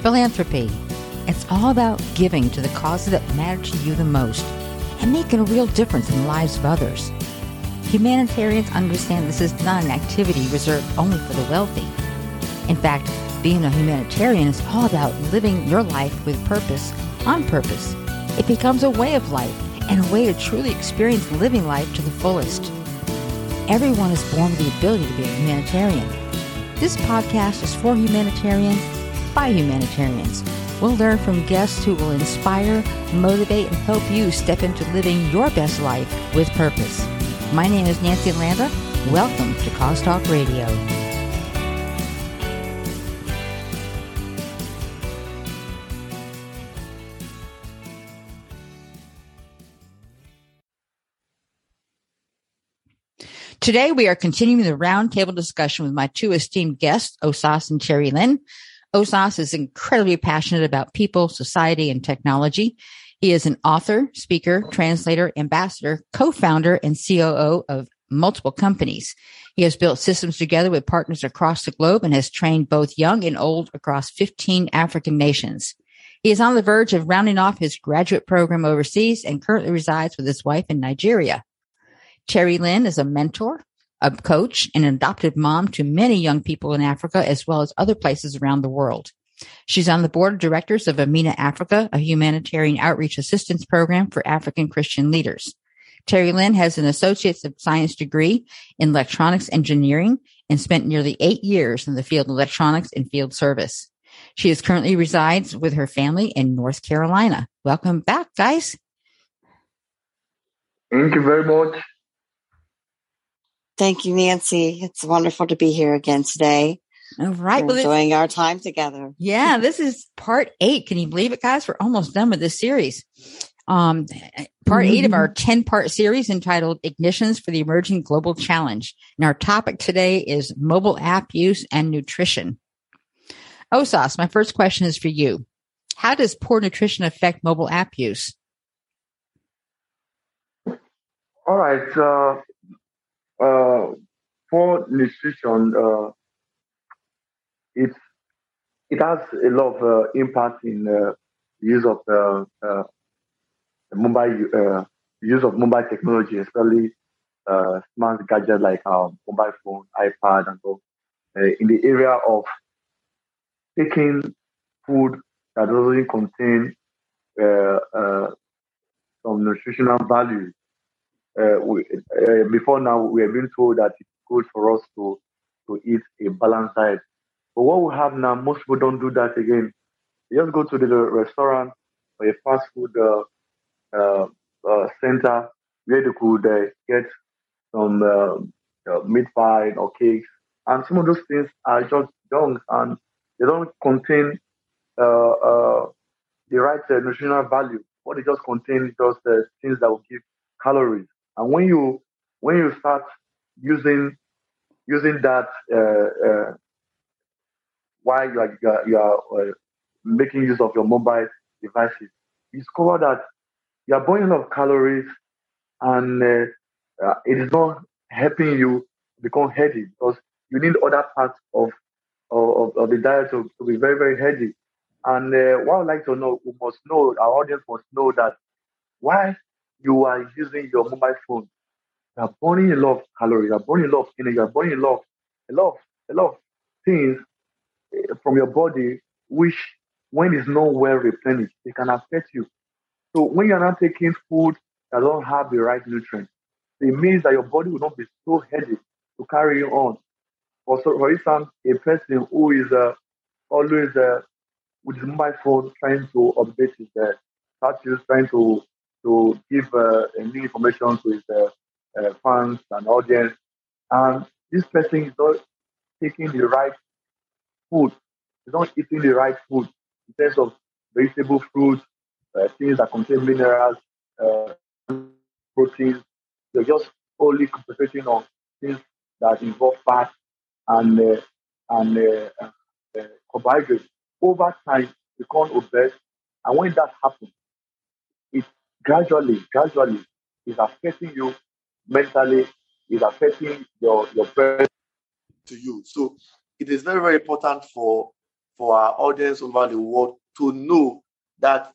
Philanthropy. It's all about giving to the causes that matter to you the most and making a real difference in the lives of others. Humanitarians understand this is not an activity reserved only for the wealthy. In fact, being a humanitarian is all about living your life with purpose, on purpose. It becomes a way of life and a way to truly experience living life to the fullest. Everyone is born with the ability to be a humanitarian. This podcast is for humanitarians by humanitarians. We'll learn from guests who will inspire, motivate, and help you step into living your best life with purpose. My name is Nancy Landa. Welcome to Cause Talk Radio. Today, we are continuing the roundtable discussion with my two esteemed guests, Osas and Cherry Lynn. Osas is incredibly passionate about people, society, and technology. He is an author, speaker, translator, ambassador, co-founder, and COO of multiple companies. He has built systems together with partners across the globe and has trained both young and old across 15 African nations. He is on the verge of rounding off his graduate program overseas and currently resides with his wife in Nigeria. Terry Lynn is a mentor, a coach, and an adopted mom to many young people in Africa as well as other places around the world. She's on the board of directors of Amina Africa, a humanitarian outreach assistance program for African Christian leaders. Terry Lynn has an associate's of science degree in electronics engineering and spent nearly eight years in the field of electronics and field service. She is currently resides with her family in North Carolina. Welcome back, guys. Thank you very much. Thank you, Nancy. It's wonderful to be here again today. All right. We're enjoying our time together. Yeah, this is part eight. Can you believe it, guys? We're almost done with this series. Um, part mm-hmm. eight of our 10 part series entitled Ignitions for the Emerging Global Challenge. And our topic today is mobile app use and nutrition. Osas, my first question is for you. How does poor nutrition affect mobile app use? All right. Uh, for nutrition, uh, it it has a lot of uh, impact in the use of uh, uh, mobile uh, use of mobile technology, especially uh, smart gadgets like our mobile phone, iPad, and so uh, in the area of taking food that doesn't contain uh, uh, some nutritional value uh, we, uh, before now we have been told that it's good for us to to eat a balanced diet. But what we have now, most people don't do that again. They just go to the restaurant or a fast food uh, uh, uh center where they could get some meat pie or cakes, and some of those things are just junk and they don't contain the right nutritional value. What they just contain just things that will give calories. And when you when you start using using that uh, uh, while you are, you are, uh, making use of your mobile devices, you discover that you are burning of calories and uh, uh, it is not helping you become healthy because you need other parts of of, of the diet to, to, be very very healthy. And uh, what I'd like to know, we must know, our audience must know that why you are using your mobile phone, you are burning a lot of calories, you are burning a lot of energy, you are burning a lot, a lot, a lot of things eh, from your body, which when it's not well replenished, it can affect you. So when you're not taking food that don't have the right nutrients, it means that your body will not be so heavy to carry you on. Also, for instance, a person who is uh, always uh, with his mobile phone trying to update his uh, status, trying to to give uh, new information to his uh, uh, fans and audience. And this person is not taking the right food. He's not eating the right food in terms of vegetable fruits, uh, things that contain minerals, uh, proteins. They're just only concentrating on things that involve fat and uh, and carbohydrates. Over time, become obese, and when that happens, gradually, gradually is affecting you mentally, is affecting your your brain to you. So it is very, very important for for our audience over the world to know that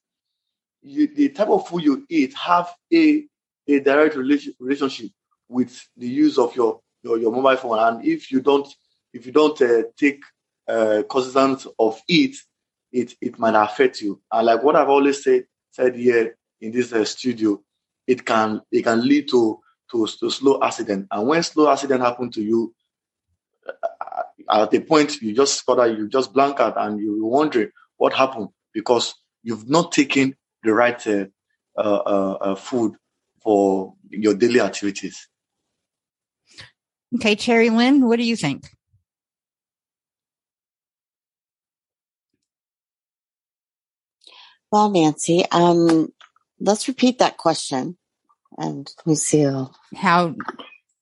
you, the type of food you eat have a, a direct relation, relationship with the use of your, your, your mobile phone. And if you don't if you don't uh, take uh, cognizance of it, it it might affect you. And like what I've always said said here in this uh, studio, it can it can lead to, to to slow accident. And when slow accident happen to you, uh, at the point you just got you just blank out and you're wondering what happened because you've not taken the right uh, uh, uh, uh food for your daily activities. Okay, Cherry Lynn, what do you think? Well, Nancy, um, let's repeat that question and we see how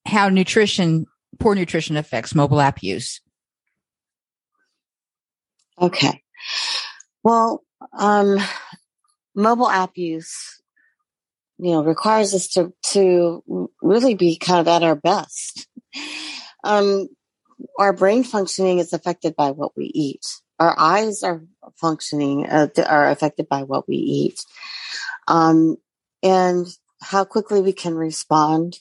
how nutrition poor nutrition affects mobile app use. Okay. Well, um, mobile app use, you know, requires us to to really be kind of at our best. Um, our brain functioning is affected by what we eat our eyes are functioning uh, are affected by what we eat um, and how quickly we can respond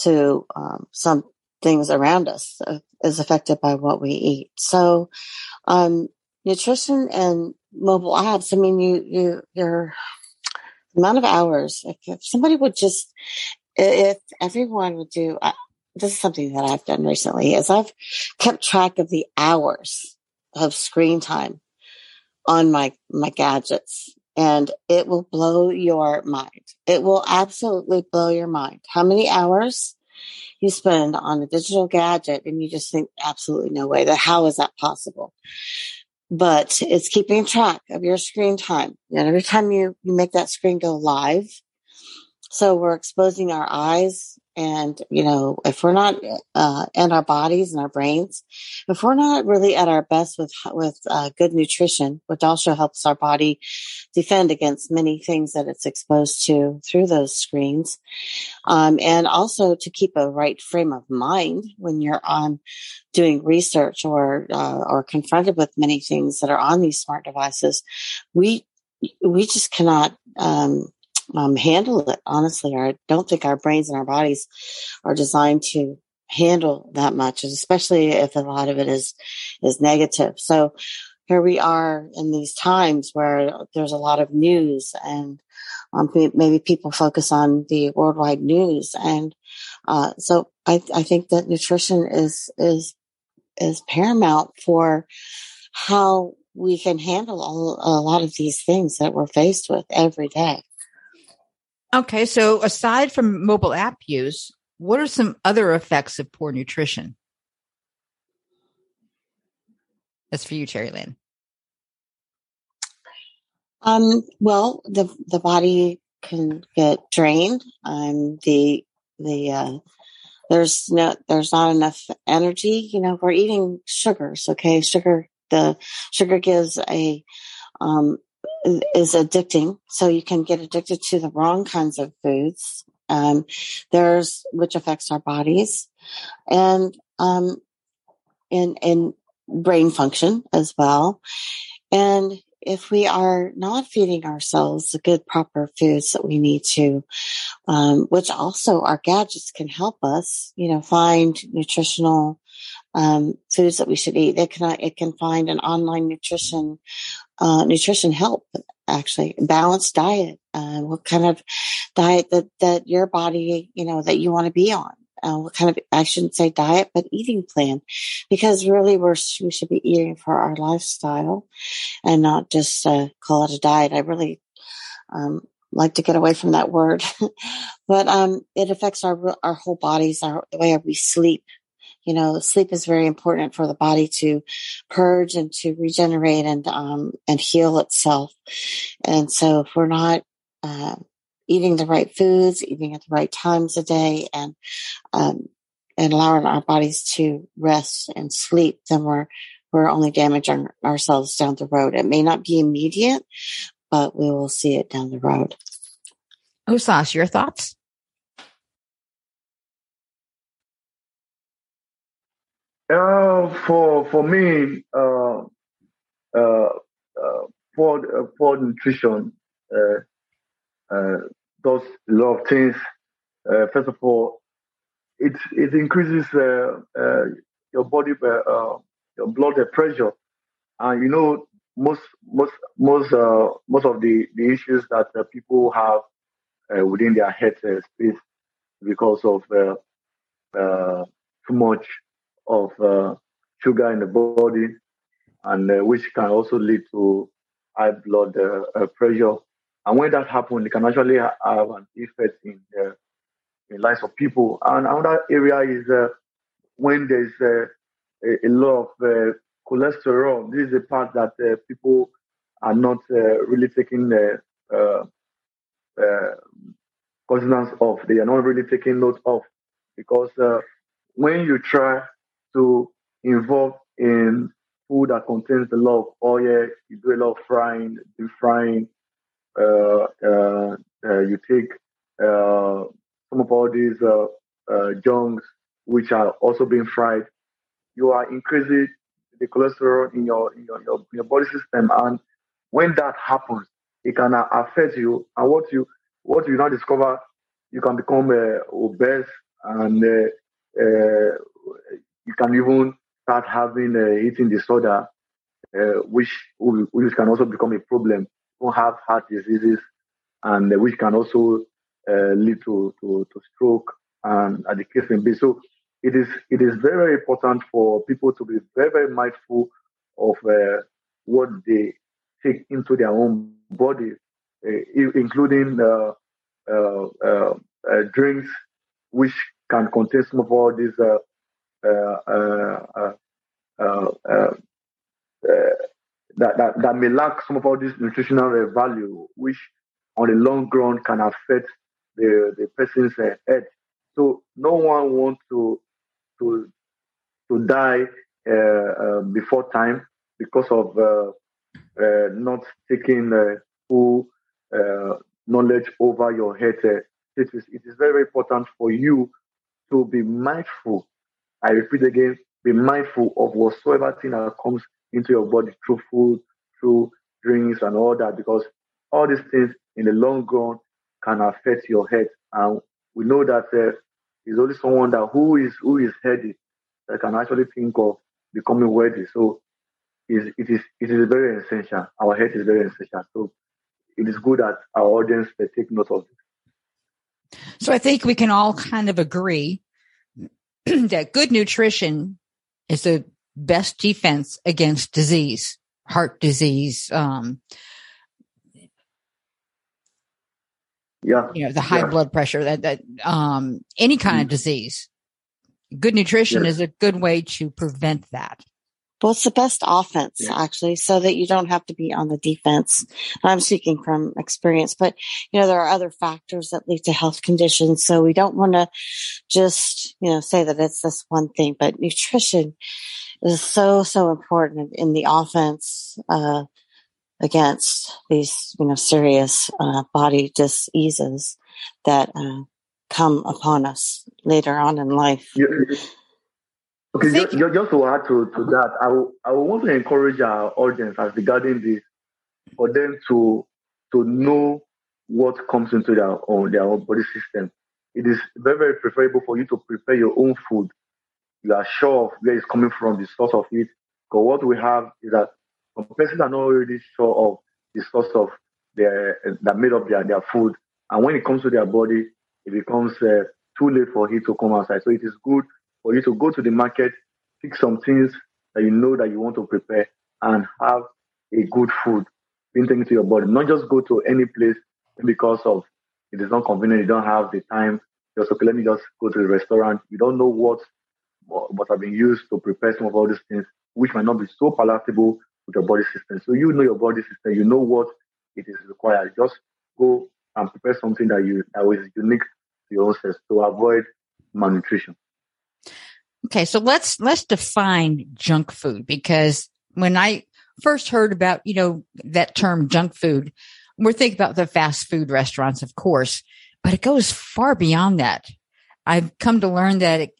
to um, some things around us uh, is affected by what we eat. So um, nutrition and mobile apps i mean you you your amount of hours if, if somebody would just if everyone would do this is something that i've done recently is i've kept track of the hours of screen time on my, my gadgets and it will blow your mind. It will absolutely blow your mind. How many hours you spend on a digital gadget and you just think absolutely no way that how is that possible? But it's keeping track of your screen time. And every time you, you make that screen go live, so we're exposing our eyes and, you know, if we're not, uh, and our bodies and our brains, if we're not really at our best with, with, uh, good nutrition, which also helps our body defend against many things that it's exposed to through those screens. Um, and also to keep a right frame of mind when you're on doing research or, uh, or confronted with many things that are on these smart devices. We, we just cannot, um, um, handle it. Honestly, I don't think our brains and our bodies are designed to handle that much, especially if a lot of it is is negative. So here we are in these times where there's a lot of news and um, maybe people focus on the worldwide news. And, uh, so I, I think that nutrition is, is, is paramount for how we can handle all, a lot of these things that we're faced with every day. Okay, so aside from mobile app use, what are some other effects of poor nutrition? That's for you, Cherry Lynn. Um, well, the the body can get drained. Um, the the uh, there's no there's not enough energy. You know, we're eating sugars. Okay, sugar the sugar gives a um, is addicting. So you can get addicted to the wrong kinds of foods. Um, there's, which affects our bodies and, um, in, in brain function as well. And if we are not feeding ourselves the good proper foods that we need to, um, which also our gadgets can help us, you know, find nutritional um, foods that we should eat. It can it can find an online nutrition uh, nutrition help actually balanced diet uh, what kind of diet that that your body you know that you want to be on uh, what kind of i shouldn't say diet but eating plan because really we're we should be eating for our lifestyle and not just uh, call it a diet. I really um, like to get away from that word. But um, it affects our our whole bodies our the way we sleep you know, sleep is very important for the body to purge and to regenerate and, um, and heal itself. And so if we're not, uh, eating the right foods, eating at the right times a day and, um, and allowing our bodies to rest and sleep, then we're, we're only damaging ourselves down the road. It may not be immediate, but we will see it down the road. Osas, your thoughts? Uh, for for me, uh, uh, poor nutrition uh, uh, does a lot of things. Uh, first of all, it it increases uh, uh, your body your blood pressure, and you know most most most most of the, the issues that people have within their head space because of too much of sugar in the body, and which can also lead to high blood pressure and when that happens, it can actually have an effect in the in lives of people. And another area is uh, when there's uh, a, a, lot of uh, cholesterol. This is a part that uh, people are not uh, really taking the uh, cognizance of. They are not really taking note of because when you try to involve in food that contains a lot of oil, you do a lot of frying, deep frying, uh, uh, uh, you take some of all these junks, which are also being fried, you are increasing the cholesterol in your, in your, your, your body system. And when that happens, it can affect you. And what you what you now discover, you can become uh, obese and uh, uh, you can even start having eating disorder, which which can also become a problem who have heart diseases and uh, which can also uh, lead to, to, to, stroke and at the case may be. So it is it is very, very important for people to be very, very mindful of uh, what they take into their own body, uh, including uh, uh, drinks which can contain some of all these that, that, that may lack some of all this nutritional value, which on the long run can affect the, the person's uh, health. So no one wants to to to die uh, uh, before time because of uh, uh not taking uh, full uh, knowledge over your health. it is it is very important for you to be mindful. I repeat again, be mindful of whatsoever thing that comes into your body through food, through drinks, and all that, because all these things in the long run can affect your health. And we know that uh, it's only someone that who is who is healthy that can actually think of becoming wealthy. So it is it is very essential. Our health is very essential. So it is good that our audience they take note of it. So I think we can all kind of agree that good nutrition is the best defense against disease, heart disease, um, yeah, you know, the high yeah. blood pressure, that, that, um, any kind of mm. disease. Good nutrition is a good way to prevent that. Well, it's the best offense yeah. actually, so that you don't have to be on the defense. I'm speaking from experience, but you know, there are other factors that lead to health conditions. So we don't want to just, you know, say that it's this one thing, but nutrition is so, so important in the offense, uh, against these, you know, serious, uh, body diseases that, uh, come upon us later on in life. Okay, just, just to add to, to that, I, w- I want to encourage our audience as regarding this for them to to know what comes into their own their own body system. It is very, very preferable for you to prepare your own food you are sure of where it's coming from, the source of it. Because what we have is that some persons are not really sure of the source of their that made up their, their food. And when it comes to their body, it becomes uh, too late for it to come outside. So it is good for you to go to the market, pick some things that you know that you want to prepare and have a good food being taken to your body. Not just go to any place because of it is not convenient, you don't have the time. Just okay, let me just go to the restaurant. You don't know what what have been used to prepare some of all these things, which might not be so palatable with your body system. So you know your body system, you know what it is required. Just go and prepare something that you that is unique to your own self to avoid malnutrition. Okay, so let's let's define junk food because when I first heard about you know that term junk food, we're thinking about the fast food restaurants, of course, but it goes far beyond that. I've come to learn that it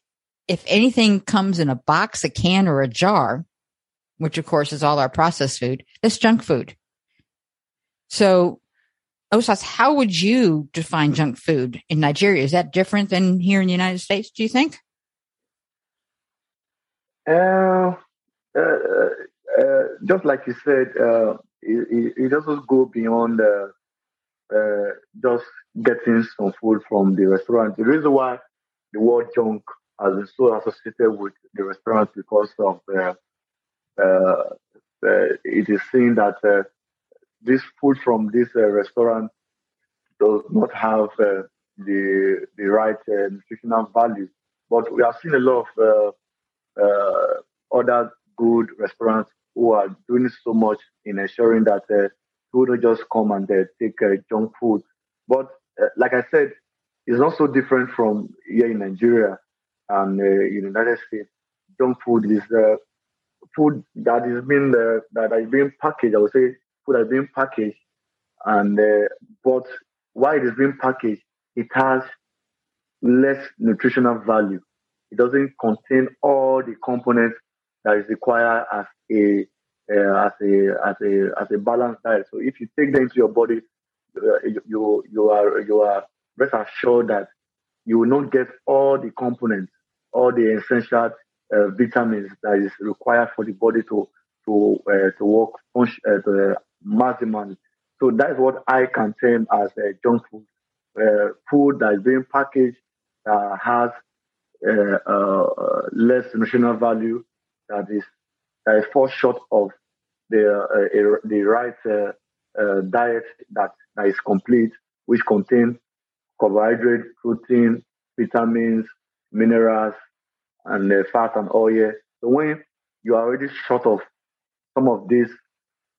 if anything comes in a box, a can, or a jar, which of course is all our processed food, that's junk food. So, Osas, how would you define junk food in Nigeria? Is that different than here in the United States, do you think? Uh, uh, uh, just like you said, uh, it, it, doesn't go beyond uh, uh, just getting some food from the restaurant. The reason why the word junk has been so associated with the restaurant because of it is seen that this food from this restaurant does not have the the right nutritional value. But we have seen a lot of other good restaurants who are doing so much in ensuring that uh, people don't just come and uh, take uh, junk food. But uh, like I said, it's not so different from here in Nigeria and uh, in the United States. Junk food is uh, food that is being that is being packaged. I would say food that is being packaged, and but why it is being packaged, it has less nutritional value. It doesn't contain all the components that is required as a uh, as a as a as a balanced diet. So if you take them into your body, uh, you you are you are rest assured that you will not get all the components, all the essential uh, vitamins that is required for the body to to uh, to work uh, to maximum. So that's what I can term as a junk food, uh, food that is being packaged that has less nutritional value that is that fall short of the uh, the right uh, uh, diet that, that is complete, which contains carbohydrate, protein, vitamins, minerals, and uh, fat and oil. So when you are already short of some of these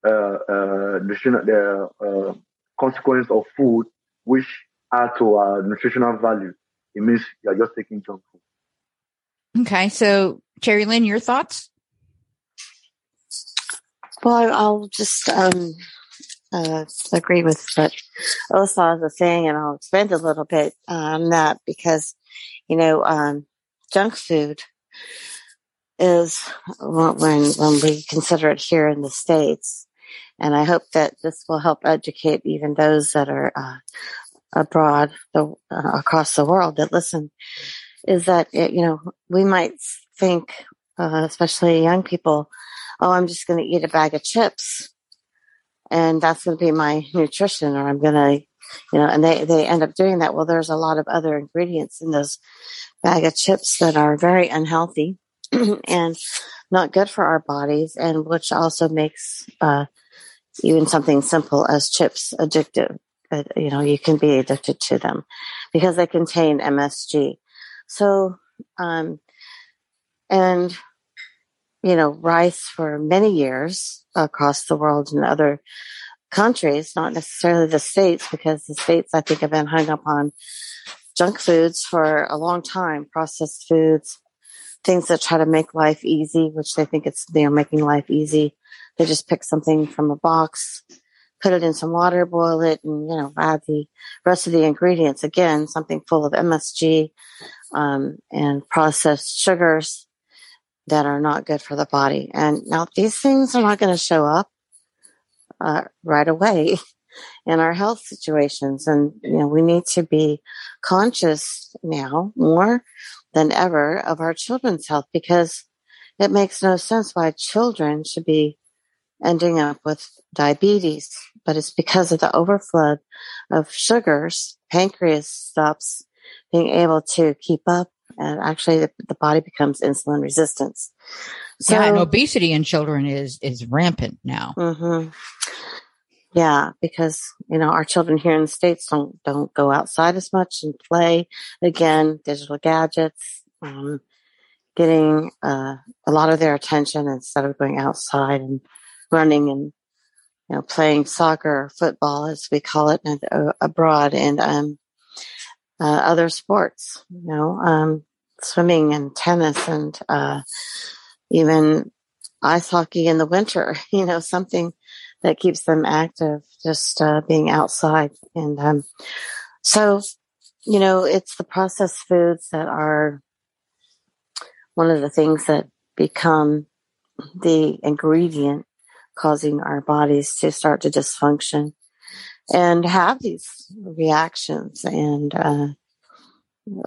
uh, uh, nutritional uh, consequence of food, which add to our nutritional value, it means you are just taking junk food. Okay, so Cherry Lynn, your thoughts? Well, I'll just um, uh, agree with what Osa was saying, and I'll expand a little bit on that because, you know, um, junk food is when when we consider it here in the states, and I hope that this will help educate even those that are uh, abroad, the, uh, across the world that listen. Is that it, you know we might think, uh, especially young people, oh, I'm just going to eat a bag of chips and that's going to be my nutrition or I'm going to, you know, and they, they end up doing that. Well, there's a lot of other ingredients in those bag of chips that are very unhealthy and not good for our bodies and which also makes, uh, even something simple as chips addictive. Uh, you know, you can be addicted to them because they contain MSG. So, um, and you know, rice for many years across the world and other countries, not necessarily the states, because the states I think have been hung up on junk foods for a long time, processed foods, things that try to make life easy, which they think it's they're making life easy. They just pick something from a box, put it in some water, boil it, and you know add the rest of the ingredients. Again, something full of MSG um, and processed sugars that are not good for the body. And now these things are not going to show up uh, right away in our health situations. And, you know, we need to be conscious now more than ever of our children's health because it makes no sense why children should be ending up with diabetes, but it's because of the overflow of sugars. Pancreas stops being able to keep up and actually the, the body becomes insulin resistance. So, yeah, and obesity in children is is rampant now. Mm-hmm. Yeah, because you know our children here in the states don't don't go outside as much and play. Again, digital gadgets, um, getting uh, a lot of their attention instead of going outside and running and you know playing soccer football as we call it uh, abroad and um, uh, other sports. You know, um, swimming and tennis and uh, even ice hockey in the winter. You know, something that keeps them active, just uh, being outside. And um, so, you know, it's the processed foods that are one of the things that become the ingredient causing our bodies to start to dysfunction and have these reactions and uh,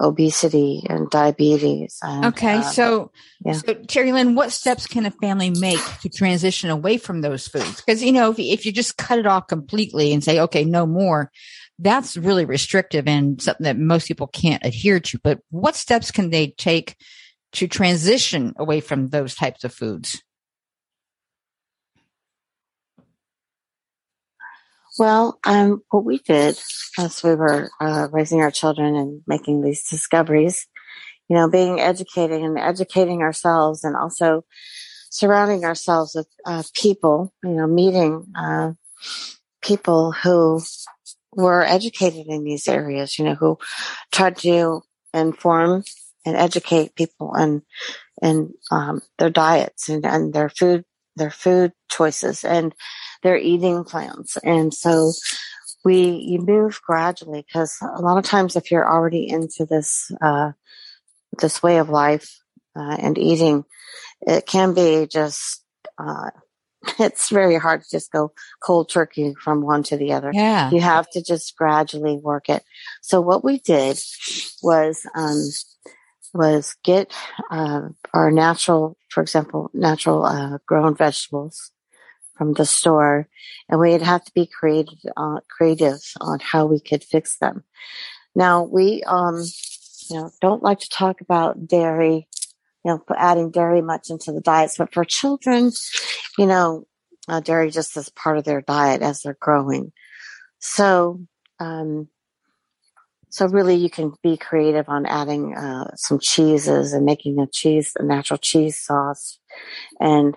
obesity and diabetes. And, okay, uh, so, yeah. so Terry Lynn, what steps can a family make to transition away from those foods? Because you know, if, if you just cut it off completely and say, okay, no more, that's really restrictive and something that most people can't adhere to. But what steps can they take to transition away from those types of foods? Well, um, what we did as we were uh, raising our children and making these discoveries, you know, being educated and educating ourselves and also surrounding ourselves with uh, people, you know, meeting uh, people who were educated in these areas, you know, who tried to inform and educate people and and um, their diets and, and their food their food choices and their eating plans. And so we, you move gradually because a lot of times if you're already into this, uh, this way of life, uh, and eating, it can be just, uh, it's very hard to just go cold turkey from one to the other. Yeah. You have to just gradually work it. So what we did was, um, was get uh, our natural, for example, natural uh, grown vegetables from the store, and we'd have to be creative, uh, creative on how we could fix them. Now we, um, you know, don't like to talk about dairy, you know, adding dairy much into the diets, but for children, you know, uh, dairy just is part of their diet as they're growing. So, um, so really, you can be creative on adding uh, some cheeses and making a cheese, a natural cheese sauce, and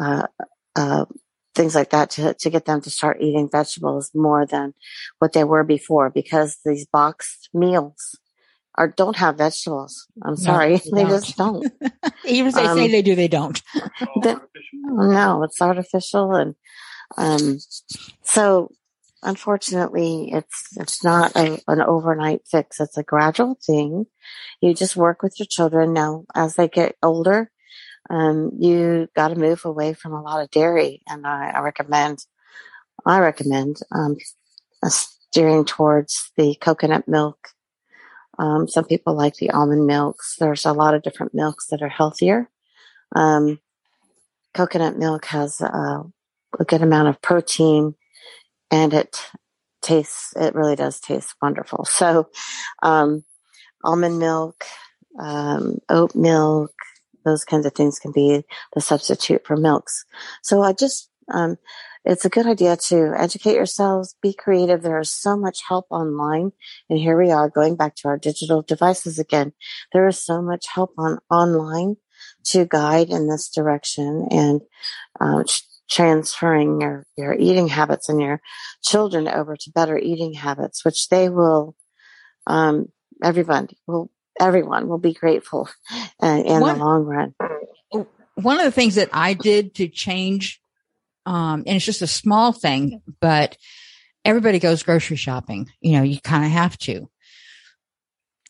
uh, uh, things like that to to get them to start eating vegetables more than what they were before. Because these boxed meals are don't have vegetables. I'm sorry, No, they they, just don't. Even if they Um, say they do, they don't. The- no, it's artificial, and um, so unfortunately, it's it's not a, an overnight fix. It's a gradual thing. You just work with your children now as they get older. Um, you got to move away from a lot of dairy, and I, I recommend I recommend um, steering towards the coconut milk. Um, some people like the almond milks. There's a lot of different milks that are healthier. Um, coconut milk has uh, a good amount of protein and it tastes, it really does taste wonderful. So, um, almond milk, um, oat milk, those kinds of things can be the substitute for milks. So I just, um, it's a good idea to educate yourselves, be creative. There is so much help online. And here we are going back to our digital devices again. There is so much help on online to guide in this direction and, uh, transferring your, your eating habits and your children over to better eating habits, which they will, um, everyone will, everyone will be grateful uh, in One- the long run. One of the things that I did to change, um, and it's just a small thing, but everybody goes grocery shopping. You know, you kind of have to.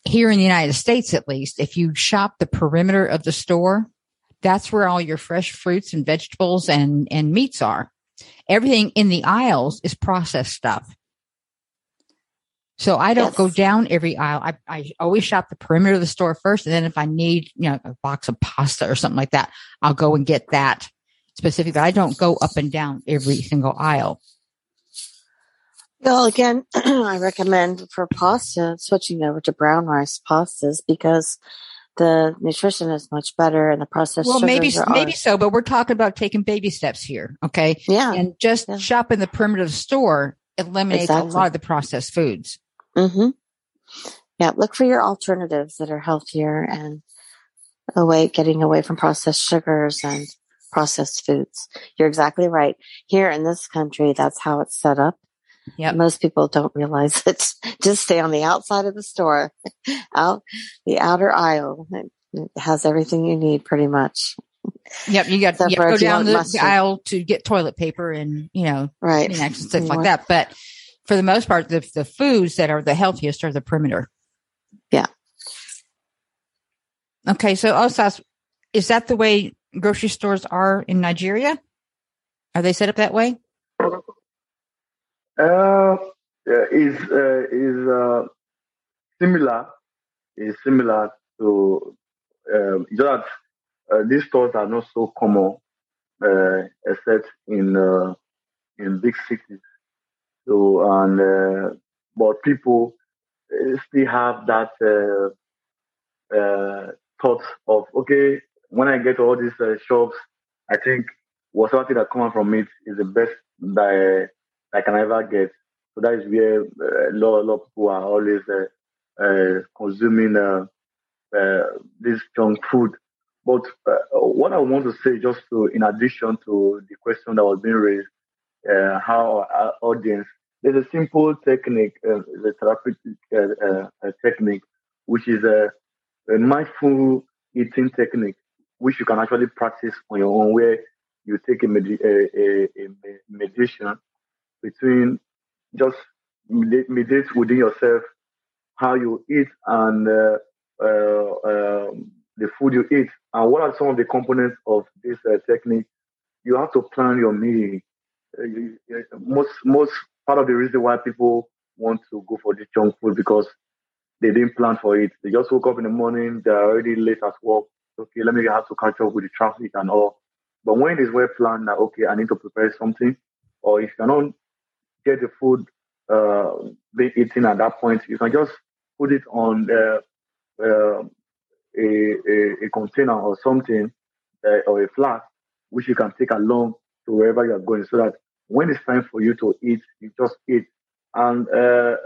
Here in the United States, at least, if you shop the perimeter of the store, that's where all your fresh fruits and vegetables and, and meats are. Everything in the aisles is processed stuff. So I don't Yes. go down every aisle. I, I always shop the perimeter of the store first. And then if I need, you know, a box of pasta or something like that, I'll go and get that specific, but I don't go up and down every single aisle. Well, again, I recommend for pasta switching over to brown rice pastas because the nutrition is much better and the processed Well, maybe, maybe so, but we're talking about taking baby steps here. Okay. yeah. And just Yeah. shopping the perimeter of the store eliminates a lot of the processed foods. Mm-hmm. Yeah, look for your alternatives that are healthier and away, getting away from processed sugars and processed foods. You're exactly right. Here in this country, that's how it's set up. Yeah, Most people don't realize it. Just stay on the outside of the store, out the outer aisle. It has everything you need pretty much. Yep. You got, Except you for have to go down the, mustard. aisle to get toilet paper and, you know, Right. And stuff like that. But for the most part, the, the foods that are the healthiest are the perimeter. Yeah. Okay. So Osas, is that the way grocery stores are in Nigeria? Are they set up that way? Uh, is uh, is uh, similar is similar to um, just that uh, these stores are not so common uh, except in uh, in big cities. So and uh, but people uh, still have that uh, uh, thought of okay, when I get all these uh, shops, I think whatever that comes from it is the best that I, I can ever get. So that is where uh, a lot, a lot of people are always uh, uh, consuming uh, uh, this junk food. But uh, what I want to say, just to in addition to the question that was being raised, uh, how our audience, there's a simple technique, uh, the therapeutic uh, uh, technique, which is a, a mindful eating technique, which you can actually practice on your own, where you take a, med- a, a meditation between just meditate within yourself how you eat and uh, uh, um, the food you eat. And what are some of the components of this uh, technique? You have to plan your meal. Most most part of the reason why people want to go for this junk food because they didn't plan for it. They just woke up in the morning. They're already late at work. Okay, let me have to catch up with the traffic and all. But when it is well planned, that okay, I need to prepare something, or if you don't get the food uh, being eaten at that point, you can just put it on uh, uh, a, a, a, container or something uh, or a flask, which you can take along to wherever you are going, so that when it's time for you to eat, you just eat. And uh,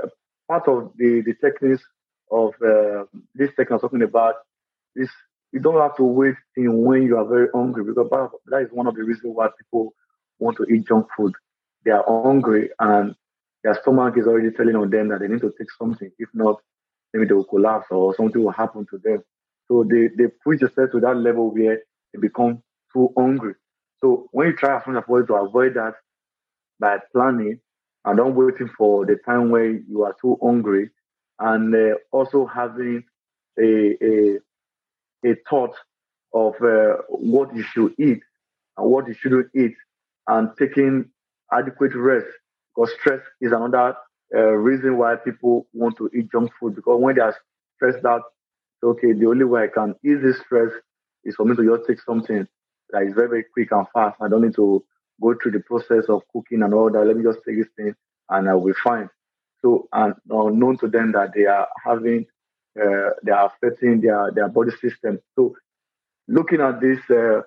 part of the, the techniques of uh, this technique I'm talking about is you don't have to wait in when you are very hungry because that is one of the reasons why people want to eat junk food. They are hungry and their stomach is already telling on them that they need to take something. If not, maybe they will collapse or something will happen to them. So they, they push themselves to that level where they become too hungry. So when you try as much as possible to avoid that by planning and not waiting for the time where you are too hungry and uh, also having a, a, a thought of uh, what you should eat and what you shouldn't eat and taking adequate rest because stress is another uh, reason why people want to eat junk food because when they are stressed out, okay, the only way I can ease this stress is for me to just take something that is very, very quick and fast. I don't need to go through the process of cooking and all that. Let me just take this thing and I will be fine. So, and known to them that they are having, uh, they are affecting their, their body system. So, looking at this, uh,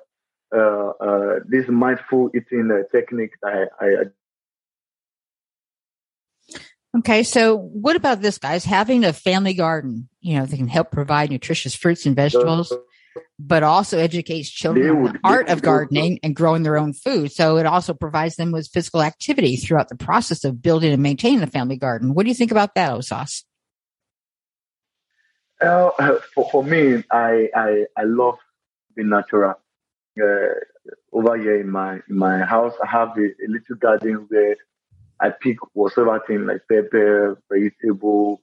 uh, uh this mindful eating uh, technique that I, I Okay. So what about this, guys? Having a family garden, you know, they can help provide nutritious fruits and vegetables, but also educates children on the art of gardening and growing their own food. So it also provides them with physical activity throughout the process of building and maintaining the family garden. What do you think about that, Osas? Uh, for, for me, I, I, I love being natural. Uh, over here in my in my house, I have a, a little garden where I pick whatever thing like pepper, vegetable,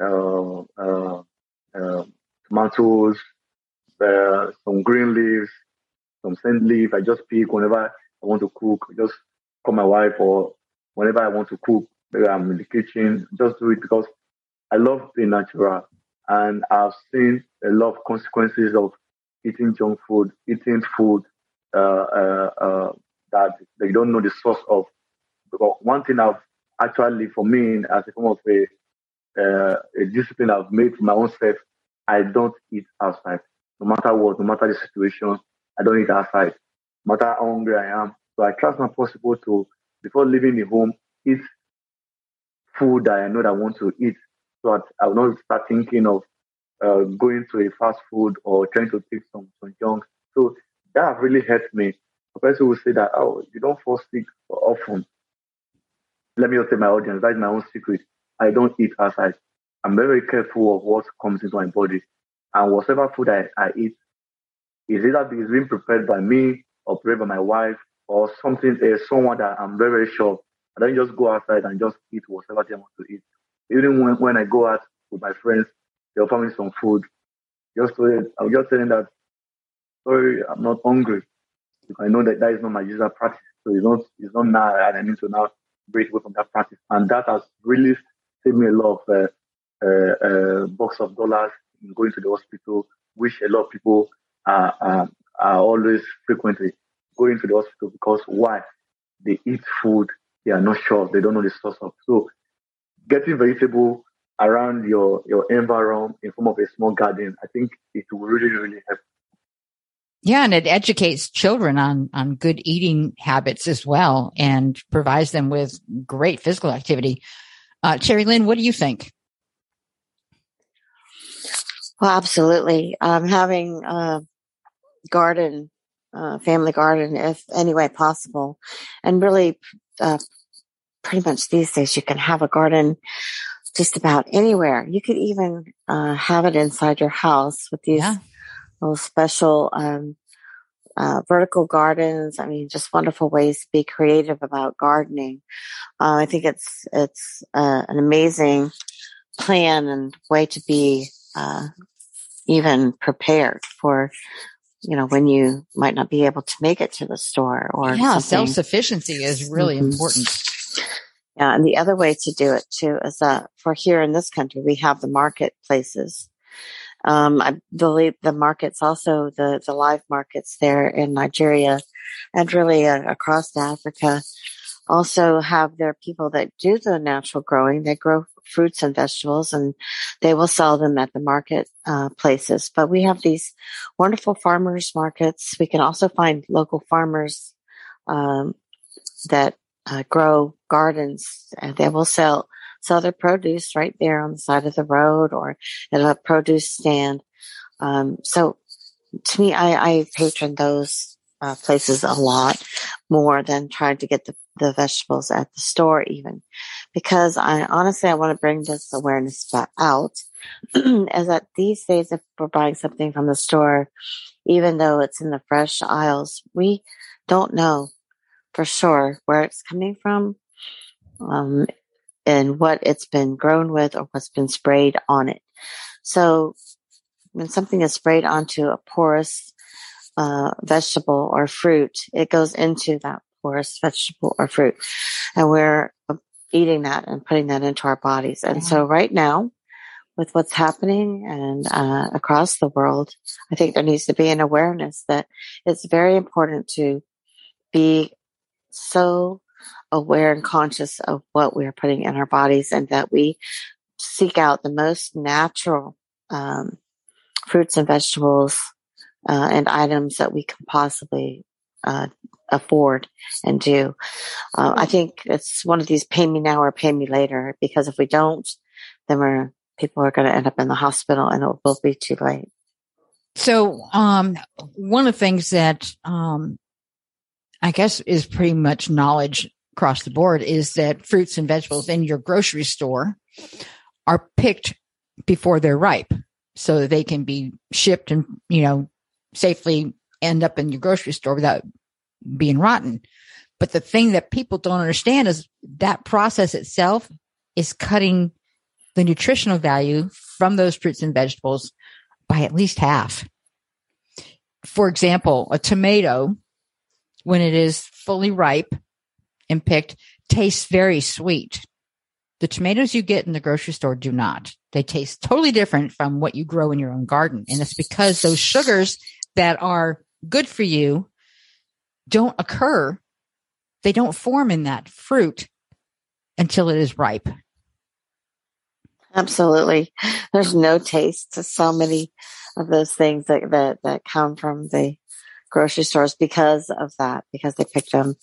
uh, uh, uh, tomatoes, uh, some green leaves, some scent leaf. I just pick whenever I want to cook. I Just call my wife or whenever I want to cook. Maybe I'm in the kitchen. Just do it because I love being natural, and I've seen a lot of consequences of eating junk food, eating food uh, uh, uh, that they don't know the source of because one thing I've actually, for me, as a form of a, uh, a discipline I've made for my own self, I don't eat outside. No matter what, no matter the situation, I don't eat outside. No matter how hungry I am. So I try as much possible to, before leaving the home, eat food that I know that I want to eat. So that I will not start thinking of uh, going to a fast food or trying to take some, some junk. So that really helped me. A person will say that, oh, you don't fall sick often let me just tell my audience, that's my own secret. I don't eat outside. I'm very careful of what comes into my body. And whatever food I, I eat is either being prepared by me or prepared by my wife or something, uh, someone that I'm very, very sure. I don't just go outside and just eat whatever I want to eat. Even when, when I go out with my friends, they offer me some food. Just to, I'm just telling that, sorry, I'm not hungry. I know that that is not my usual practice. So it's not, it's not now and I need to now break away from that practice. And that has really saved me a lot of uh, uh, uh, box of dollars going to the hospital, which a lot of people are, are, are always frequently going to the hospital because why? They eat food they are not sure, they don't know the source of. So getting vegetable around your, your environment in form of a small garden, I think it will really, really help. Yeah, and it educates children on on good eating habits as well, and provides them with great physical activity. Uh, Terry Lynn, what do you think? Well, absolutely. Um, having a garden, uh, family garden, if any way possible, and really uh, pretty much these days you can have a garden just about anywhere. You could even uh, have it inside your house with these yeah. little special um, uh, vertical gardens. I mean, just wonderful ways to be creative about gardening. Uh, I think it's it's uh, an amazing plan and way to be uh, even prepared for you know, when you might not be able to make it to the store or yeah, self sufficiency is really mm-hmm. important. Yeah, and the other way to do it too is that for here in this country, we have the marketplaces. Um, I believe the markets also the the live markets there in Nigeria and really uh, across Africa also have their people that do the natural growing. They grow fruits and vegetables and they will sell them at the market uh, places. But we have these wonderful farmers markets. We can also find local farmers um, that uh, grow gardens and they will sell sell their produce right there on the side of the road or at a produce stand. Um, so to me, I, I patron those uh, places a lot more than trying to get the, the vegetables at the store even because I honestly, I want to bring this awareness out is that these days, if we're buying something from the store, even though it's in the fresh aisles, we don't know for sure where it's coming from, um, and what it's been grown with or what's been sprayed on it. So when something is sprayed onto a porous uh, vegetable or fruit, it goes into that porous vegetable or fruit. And we're eating that and putting that into our bodies. And so right now, with what's happening and uh, across the world, I think there needs to be an awareness that it's very important to be so aware and conscious of what we are putting in our bodies and that we seek out the most natural um, fruits and vegetables uh, and items that we can possibly uh, afford and do. Uh, I think it's one of these pay me now or pay me later because if we don't, then we're people are going to end up in the hospital and it will be too late. So, um, one of the things that, um, I guess is pretty much knowledge across the board is that fruits and vegetables in your grocery store are picked before they're ripe so they can be shipped and, you know, safely end up in your grocery store without being rotten. But the thing that people don't understand is that process itself is cutting the nutritional value from those fruits and vegetables by at least half. For example, a tomato, when it is fully ripe and picked, tastes very sweet. The tomatoes you get in the grocery store do not. They taste totally different from what you grow in your own garden. And it's because those sugars that are good for you don't occur. They don't form in that fruit until it is ripe. Absolutely. There's no taste to so many of those things that, that, that come from the grocery stores because of that, because they picked them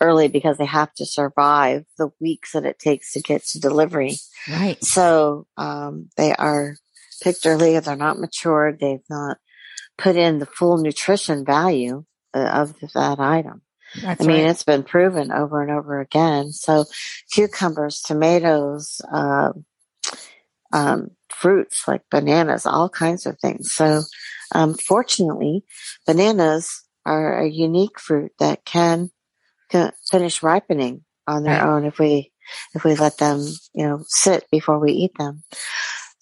early because they have to survive the weeks that it takes to get to delivery. Right. So, um, they are picked early. They're not matured. They've not put in the full nutrition value uh, of that item. That's I mean, right. it's been proven over and over again. So cucumbers, tomatoes, uh, um, fruits like bananas, all kinds of things. So, um, fortunately, bananas are a unique fruit that can, can finish ripening on their right. own if we, if we let them, you know, sit before we eat them.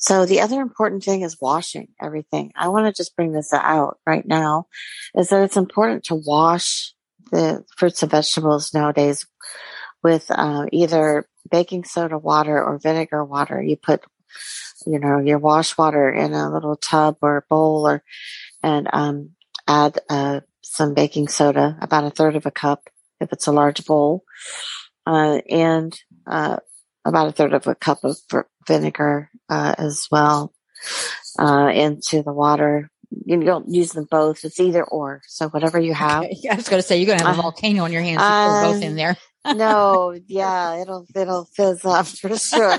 So the other important thing is washing everything. I want to just bring this out right now is that it's important to wash the fruits and vegetables nowadays with uh, either baking soda water or vinegar water. You put, you know, your wash water in a little tub or bowl or, and, um, add, uh, some baking soda, about a third of a cup if it's a large bowl, uh, and, uh, about a third of a cup of vinegar, uh, as well, uh, into the water you don't use them both. It's either or. So whatever you have. Okay. I was going to say you're going to have a uh, volcano on your hands. Uh, both in there. no, yeah, it'll it'll fizz up for sure.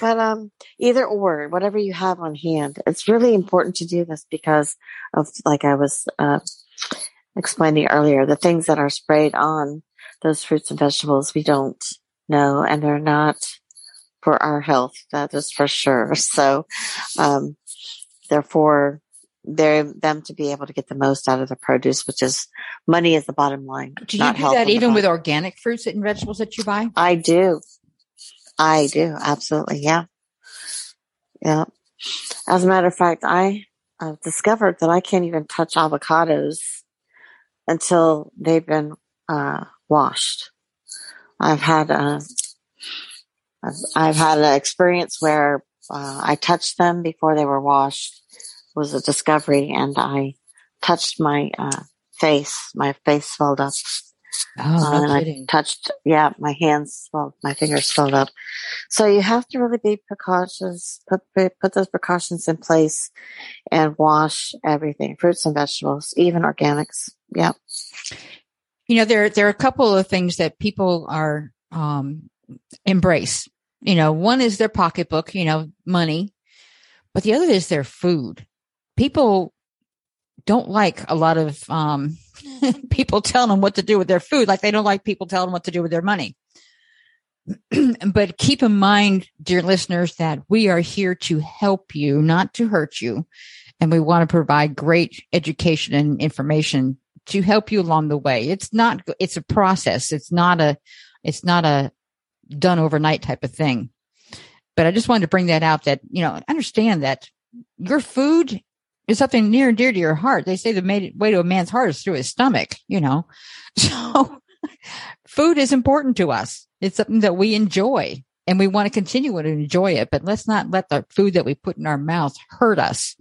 but um, either or, whatever you have on hand. It's really important to do this because of like I was uh, explaining earlier, the things that are sprayed on those fruits and vegetables we don't know, and they're not for our health. That is for sure. So, um, therefore they're them to be able to get the most out of the produce, which is money is the bottom line. Do you do that even with organic fruits and vegetables that you buy? I do. I do. Absolutely. Yeah. Yeah. As a matter of fact, I I've discovered that I can't even touch avocados until they've been uh, washed. I've had a, I've, I've had an experience where uh, I touched them before they were washed was a discovery and I touched my, uh, face. My face swelled up. Oh, no uh, I touched, yeah, my hands swelled, my fingers swelled up. So you have to really be precautious, put, put those precautions in place and wash everything, fruits and vegetables, even organics. Yeah. You know, there, there are a couple of things that people are, um, embrace. You know, one is their pocketbook, you know, money, but the other is their food people don't like a lot of um, people telling them what to do with their food, like they don't like people telling them what to do with their money. but keep in mind, dear listeners, that we are here to help you, not to hurt you. And we want to provide great education and information to help you along the way. It's not, it's a process. It's not a, it's not a done overnight type of thing. But I just wanted to bring that out that, you know, understand that your food is something near and dear to your heart. They say the way to a man's heart is through his stomach, you know. So food is important to us. It's something that we enjoy and we want to continue to enjoy it, but let's not let the food that we put in our mouths hurt us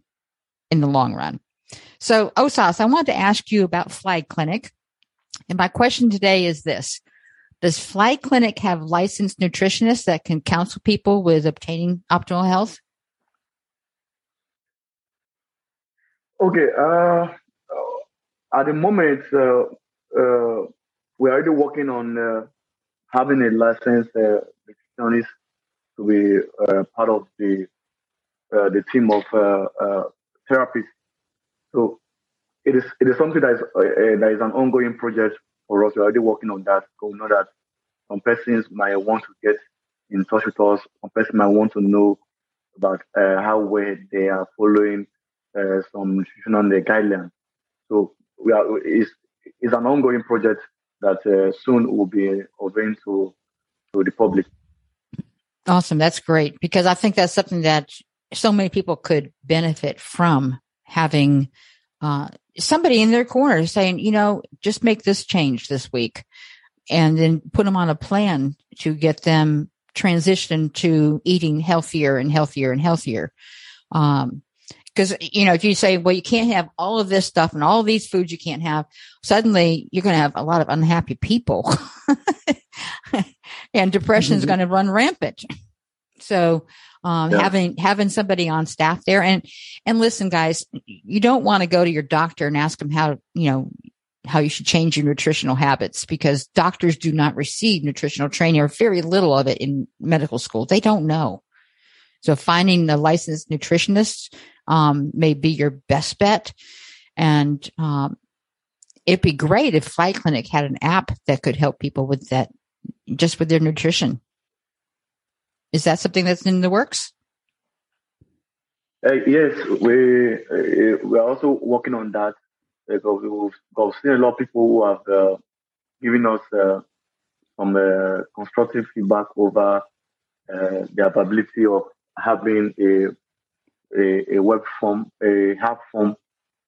in the long run. So Osas, I wanted to ask you about Flag Clinic. And my question today is this. Does Flag Clinic have licensed nutritionists that can counsel people with obtaining optimal health? Okay. Uh, at the moment, uh, uh, we're already working on uh, having a licensed uh, nutritionist to be uh, part of the the team of therapists. So it is it is something that is that is an ongoing project for us. We're already working on that. So we know that some persons might want to get in touch with us. Some persons might want to know about how well they are following uh, some nutritional guidelines. So we are is is an ongoing project that uh, soon will be open to to the public. Awesome, that's great because I think that's something that so many people could benefit from having uh, somebody in their corner saying, you know, just make this change this week, and then put them on a plan to get them transitioned to eating healthier and healthier and healthier. Um, because, you know, if you say, well, you can't have all of this stuff and all these foods you can't have, suddenly you're going to have a lot of unhappy people and depression is mm-hmm. going to run rampant. So, um, yeah. having, having somebody on staff there and, and listen, guys, you don't want to go to your doctor and ask them how, you know, how you should change your nutritional habits because doctors do not receive nutritional training or very little of it in medical school. They don't know. So finding a licensed nutritionist um, may be your best bet. And um, it'd be great if Flag Clinic had an app that could help people with that, just with their nutrition. Is that something that's in the works? Uh, yes, we uh, we're also working on that because we've, we've seen a lot of people who have uh, given us uh, some uh, constructive feedback over uh, the ability of having a a, a web form, a half form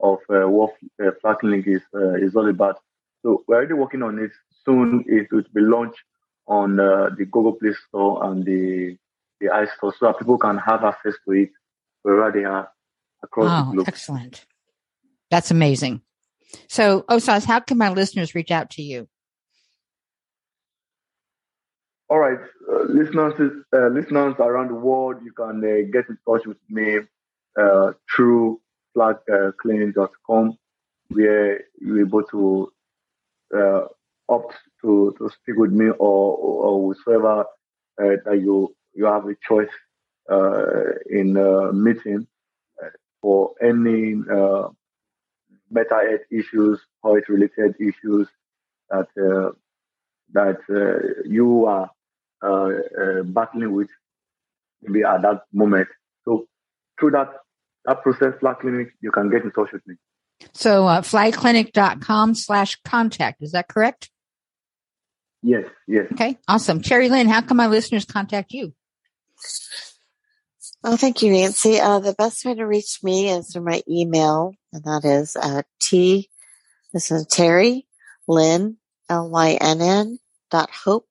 of uh, what uh, Flag Clinic is uh, is all about. So we're already working on it. Soon it will be launched on uh, the Google Play Store and the the iStore so that people can have access to it wherever they are across oh, the globe. Excellent. That's amazing. So, Osas, how can my listeners reach out to you? All right, uh, listeners, uh, listeners around the world, you can uh, get in touch with me uh, through flagclinic.com, where you're able to uh, opt to, to speak with me or, or, whoever uh, that you you have a choice in meeting for any health issues, health related issues that that you are uh, uh, battling with maybe at that moment. So through that that process, Flag Clinic, you can get in touch with me. So uh, flagclinic.com slash contact. Is that correct? Yes, yes. Okay, awesome. Terry Lynn, how can my listeners contact you? Oh, thank you, Nancy. Uh, the best way to reach me is through my email, and that is uh, T, this is Terry Lynn, L-Y-N-N dot hope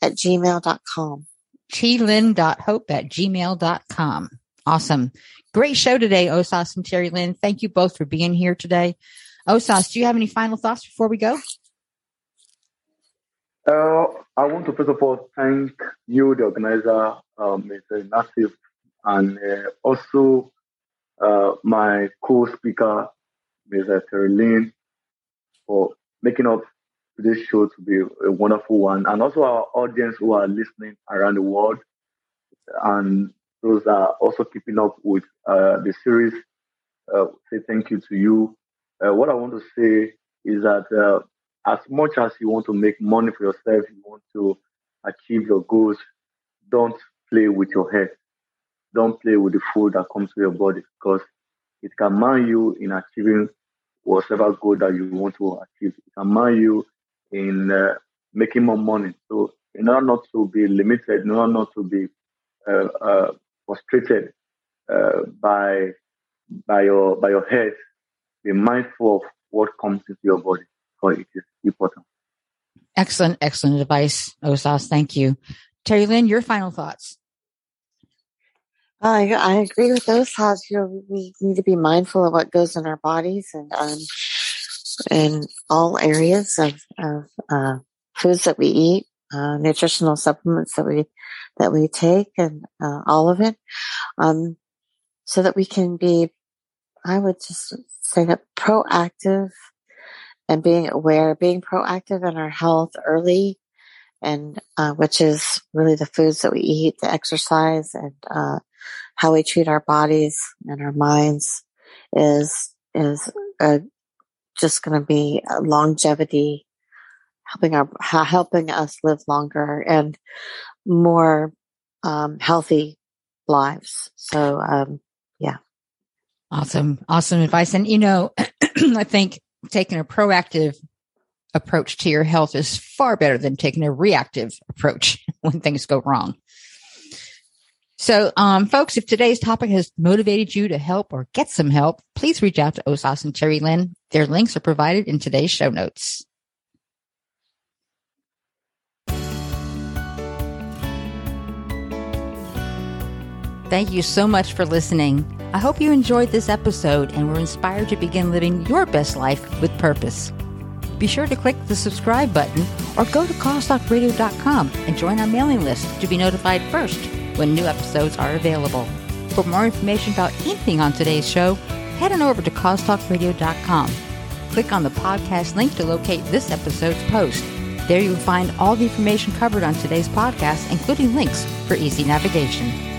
at gmail.com. Hope at gmail.com. Awesome. Great show today, Osas and Terry Lynn. Thank you both for being here today. Osas, do you have any final thoughts before we go? Uh, I want to first of all thank you, the organizer, um, Mr. Nassif, and uh, also uh, my co-speaker, Mr. Terry Lynn, for making up this show to be a wonderful one, and also our audience who are listening around the world, and those are also keeping up with uh, the series. Uh, say thank you to you. Uh, what I want to say is that uh, as much as you want to make money for yourself, you want to achieve your goals, don't play with your head. Don't play with the food that comes to your body because it can mar you in achieving whatever goal that you want to achieve. It can mar you in uh, making more money. So in order not to be limited, in order not to be uh, uh, frustrated uh, by by your by your head, be mindful of what comes into your body, for it is important. Excellent, excellent advice, Osas. Thank you, Terry Lynn. Your final thoughts. I, I agree with those thoughts. You know, we need to be mindful of what goes in our bodies and um, in all areas of, of uh, foods that we eat, uh, nutritional supplements that we that we take, and uh, all of it, um, so that we can be. I would just say that proactive and being aware, being proactive in our health early, and uh, which is really the foods that we eat, the exercise, and uh, how we treat our bodies and our minds is is just going to be longevity, helping our helping us live longer and more um, healthy lives. So, um, yeah. Awesome, awesome advice. And you know, I think taking a proactive approach to your health is far better than taking a reactive approach when things go wrong. So, um, folks, if today's topic has motivated you to help or get some help, please reach out to Osas and Terry Lynn. Their links are provided in today's show notes. Thank you so much for listening. I hope you enjoyed this episode and were inspired to begin living your best life with purpose. Be sure to click the subscribe button or go to causetalkradio.com and join our mailing list to be notified first when new episodes are available. For more information about anything on today's show, head on over to causetalkradio.com. Click on the podcast link to locate this episode's post. There you will find all the information covered on today's podcast, including links for easy navigation.